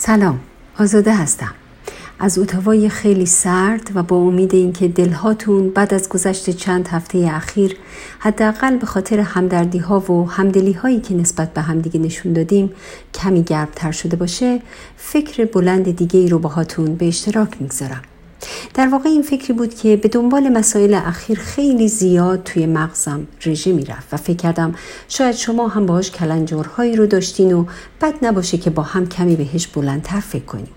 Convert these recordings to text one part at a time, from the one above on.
سلام آزاده هستم. از اتاوای خیلی سرد و با امید اینکه دلهاتون بعد از گذشت چند هفته اخیر حداقل به خاطر همدردی ها و همدلی هایی که نسبت به همدیگه نشون دادیم کمی گرمتر شده باشه فکر بلند دیگه ای رو باهاتون به اشتراک می‌گذارم. در واقع این فکری بود که به دنبال مسائل اخیر خیلی زیاد توی مغزم رژه می‌رفت و فکر کردم شاید شما هم باهاش کلنجارهایی رو داشتین و بد نباشه که با هم کمی بهش بلندتر فکر کنیم.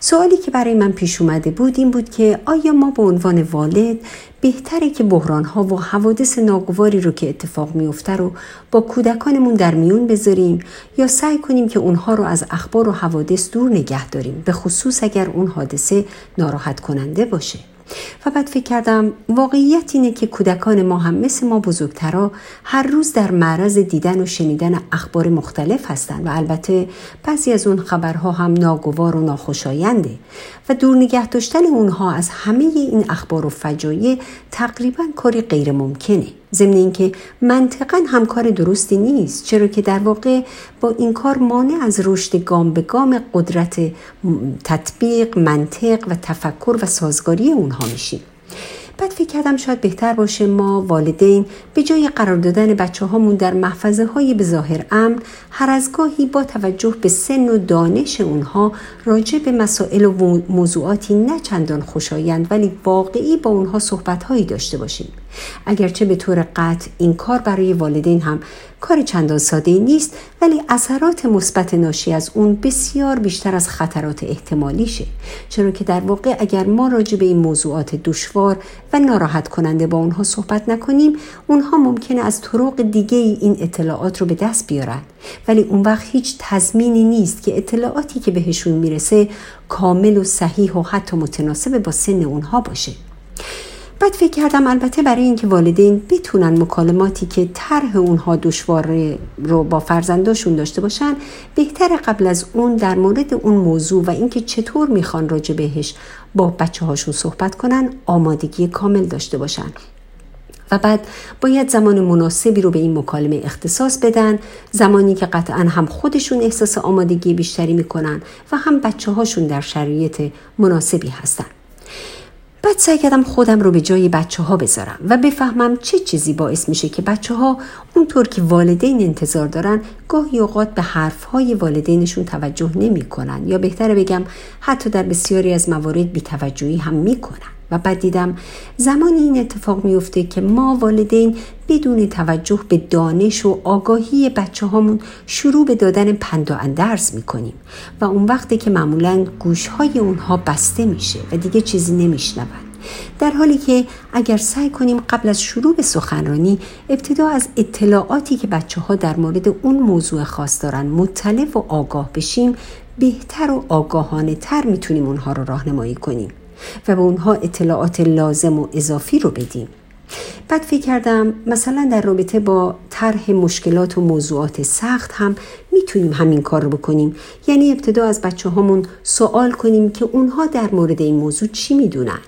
سوالی که برای من پیش اومده بود این بود که آیا ما به عنوان والد بهتره که بحران ها و حوادث ناگواری رو که اتفاق میفته رو با کودکانمون در میون بذاریم یا سعی کنیم که اونها رو از اخبار و حوادث دور نگه داریم به خصوص اگر اون حادثه ناراحت کننده باشه؟ و بعد فکر کردم واقعیت اینه که کودکان ما هم مثل ما بزرگترا هر روز در معرض دیدن و شنیدن اخبار مختلف هستند و البته بعضی از اون خبرها هم ناگوار و ناخوشاینده و دور نگه داشتن اونها از همه این اخبار و فجایع تقریبا کاری غیر ممکنه ضمن اینکه منطقا هم کار درستی نیست چرا که در واقع با این کار مانع از رشد گام به گام قدرت تطبیق منطق و تفکر و سازگاری اونها میشیم. بعد فکر کردم شاید بهتر باشه ما والدین به جای قرار دادن بچه هامون در محفظه های به ظاهر امن هر از گاهی با توجه به سن و دانش اونها راجع به مسائل و موضوعاتی نه چندان خوشایند ولی واقعی با اونها صحبت هایی داشته باشیم. اگرچه به طور قطع این کار برای والدین هم کار چندان ساده نیست ولی اثرات مثبت ناشی از اون بسیار بیشتر از خطرات احتمالیشه. چرا که در واقع اگر ما راجع به این موضوعات دشوار و ناراحت کننده با اونها صحبت نکنیم اونها ممکنه از طرق دیگه این اطلاعات رو به دست بیارن. ولی اون وقت هیچ تضمینی نیست که اطلاعاتی که بهشون می‌رسه کامل و صحیح و حتی متناسب با سن اونها باشه. بعد فکر کردم البته برای اینکه والدین بتونن مکالماتی که طرح اونها دشوار رو با فرزنداشون داشته باشن بهتر قبل از اون در مورد اون موضوع و اینکه چطور می‌خوان راجع بهش با بچه هاشون صحبت کنن آمادگی کامل داشته باشن. و بعد باید زمان مناسبی رو به این مکالمه اختصاص بدن زمانی که قطعا هم خودشون احساس آمادگی بیشتری می‌کنن و هم بچه هاشون در شرایط مناسبی هستن. بعد سعی کردم خودم رو به جای بچه ها بذارم و بفهمم چه چیزی باعث میشه که بچه ها اونطور که والدین انتظار دارن گاهی اوقات به حرف های والدینشون توجه نمی کنن یا بهتره بگم حتی در بسیاری از موارد بیتوجهی هم می‌کنن. و بعد دیدم زمانی این اتفاق میفته که ما والدین بدون توجه به دانش و آگاهی بچه هامون شروع به دادن پند و اندرز می‌کنیم و اون وقتی که معمولا گوش های اونها بسته میشه و دیگه چیزی نمیشنون. در حالی که اگر سعی کنیم قبل از شروع به سخنرانی ابتدا از اطلاعاتی که بچه ها در مورد اون موضوع خاص دارن مطلع و آگاه بشیم بهتر و آگاهانه تر می‌تونیم اونها رو راهنمایی کنیم. و به اونها اطلاعات لازم و اضافی رو بدیم. بعد فکر کردم مثلا در رابطه با طرح مشکلات و موضوعات سخت هم می‌تونیم همین کار رو بکنیم. یعنی ابتدا از بچه هامون سوال کنیم که اونها در مورد این موضوع چی می‌دونن؟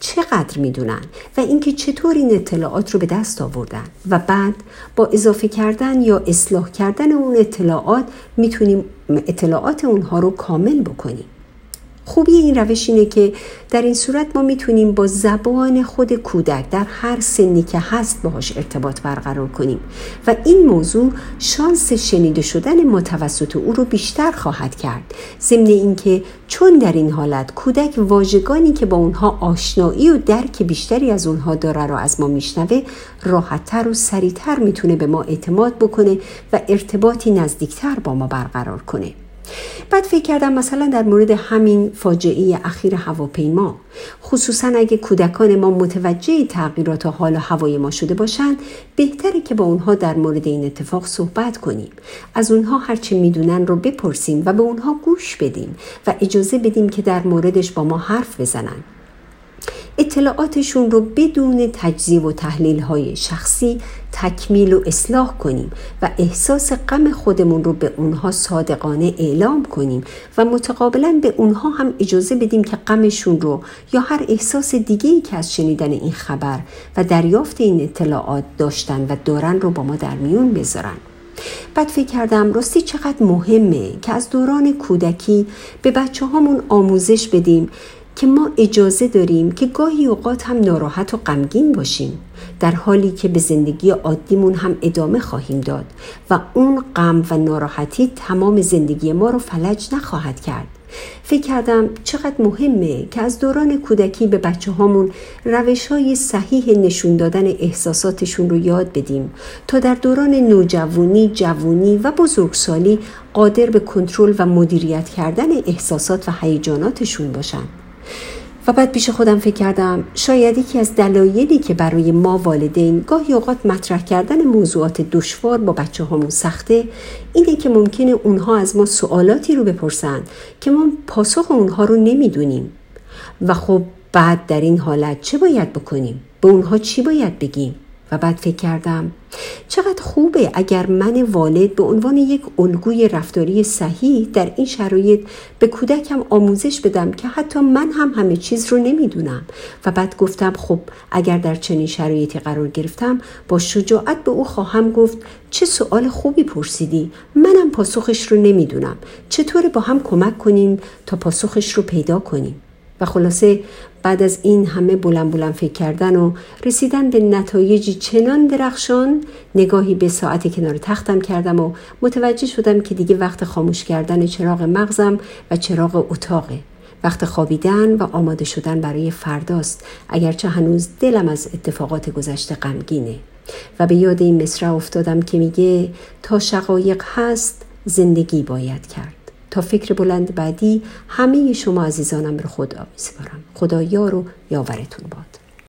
چقدر می‌دونن؟ و اینکه چطور این اطلاعات رو به دست آوردن؟ و بعد با اضافه کردن یا اصلاح کردن اون اطلاعات می‌تونیم اطلاعات اونها رو کامل بکنیم. خوبی این روش اینه که در این صورت ما می‌تونیم با زبان خود کودک در هر سنی که هست باهاش ارتباط برقرار کنیم. و این موضوع شانس شنیده شدن متوسط او رو بیشتر خواهد کرد. ضمن اینکه چون در این حالت کودک واژگانی که با اونها آشنایی و درک بیشتری از اونها داره رو از ما میشنوه راحتتر و سریعتر می‌تونه به ما اعتماد بکنه و ارتباطی نزدیکتر با ما برقرار کنه. بعد فکر کردم مثلا در مورد همین فاجعه اخیر هواپیما خصوصا اگه کودکان ما متوجه تغییرات حال و هوای ما شده باشند بهتره که با اونها در مورد این اتفاق صحبت کنیم. از اونها هرچه می‌دونن رو بپرسیم و به اونها گوش بدیم و اجازه بدیم که در موردش با ما حرف بزنن. اطلاعاتشون رو بدون تجزیه و تحلیل های شخصی تکمیل و اصلاح کنیم و احساس غم خودمون رو به اونها صادقانه اعلام کنیم و متقابلا به اونها هم اجازه بدیم که غمشون رو یا هر احساس دیگه ای که از شنیدن این خبر و دریافت این اطلاعات داشتن و دارن رو با ما در میون بذارن. بعد فکر کردم راستی چقدر مهمه که از دوران کودکی به بچه هامون آموزش بدیم که ما اجازه داریم که گاهی اوقات هم ناراحت و غمگین باشیم در حالی که به زندگی عادیمون هم ادامه خواهیم داد و اون غم و ناراحتی تمام زندگی ما رو فلج نخواهد کرد فکر کردم چقدر مهمه که از دوران کودکی به بچه هامون روش های صحیح نشون دادن احساساتشون رو یاد بدیم تا در دوران نوجوانی، جوونی و بزرگسالی قادر به کنترل و مدیریت کردن احساسات و هیجاناتشون باشن. و بعد پیش خودم فکر کردم شاید یکی از دلایلی که برای ما والدین گاهی اوقات مطرح کردن موضوعات دشوار با بچه هامون سخته اینه که ممکنه اونها از ما سوالاتی رو بپرسن که ما پاسخ اونها رو نمی‌دونیم و خب بعد در این حالت چه باید بکنیم؟ به اونها چی باید بگیم؟ و بعد فکر کردم چقدر خوبه اگر من والد به عنوان یک الگوی رفتاری صحیح در این شرایط به کودکم آموزش بدم که حتی من هم همه چیز رو نمی‌دونم. و بعد گفتم خب اگر در چنین شرایطی قرار گرفتم با شجاعت به او خواهم گفت چه سوال خوبی پرسیدی. منم پاسخش رو نمی‌دونم. چطور با هم کمک کنیم تا پاسخش رو پیدا کنیم؟ و خلاصه بعد از این همه بلند بلند فکر کردن و رسیدن به نتایجی چنان درخشان نگاهی به ساعت کنار تختم کردم و متوجه شدم که دیگه وقت خاموش کردن چراغ مغزم و چراغ اتاقه. وقت خوابیدن و آماده شدن برای فرداست اگرچه هنوز دلم از اتفاقات گذشته غمگینه. و به یاد این مصرع افتادم که میگه تا شقایق هست زندگی باید کرد. تا فکر بلند بعدی همه شما عزیزانم رو خدا میسپارم. خدا یار و یاورتون باد.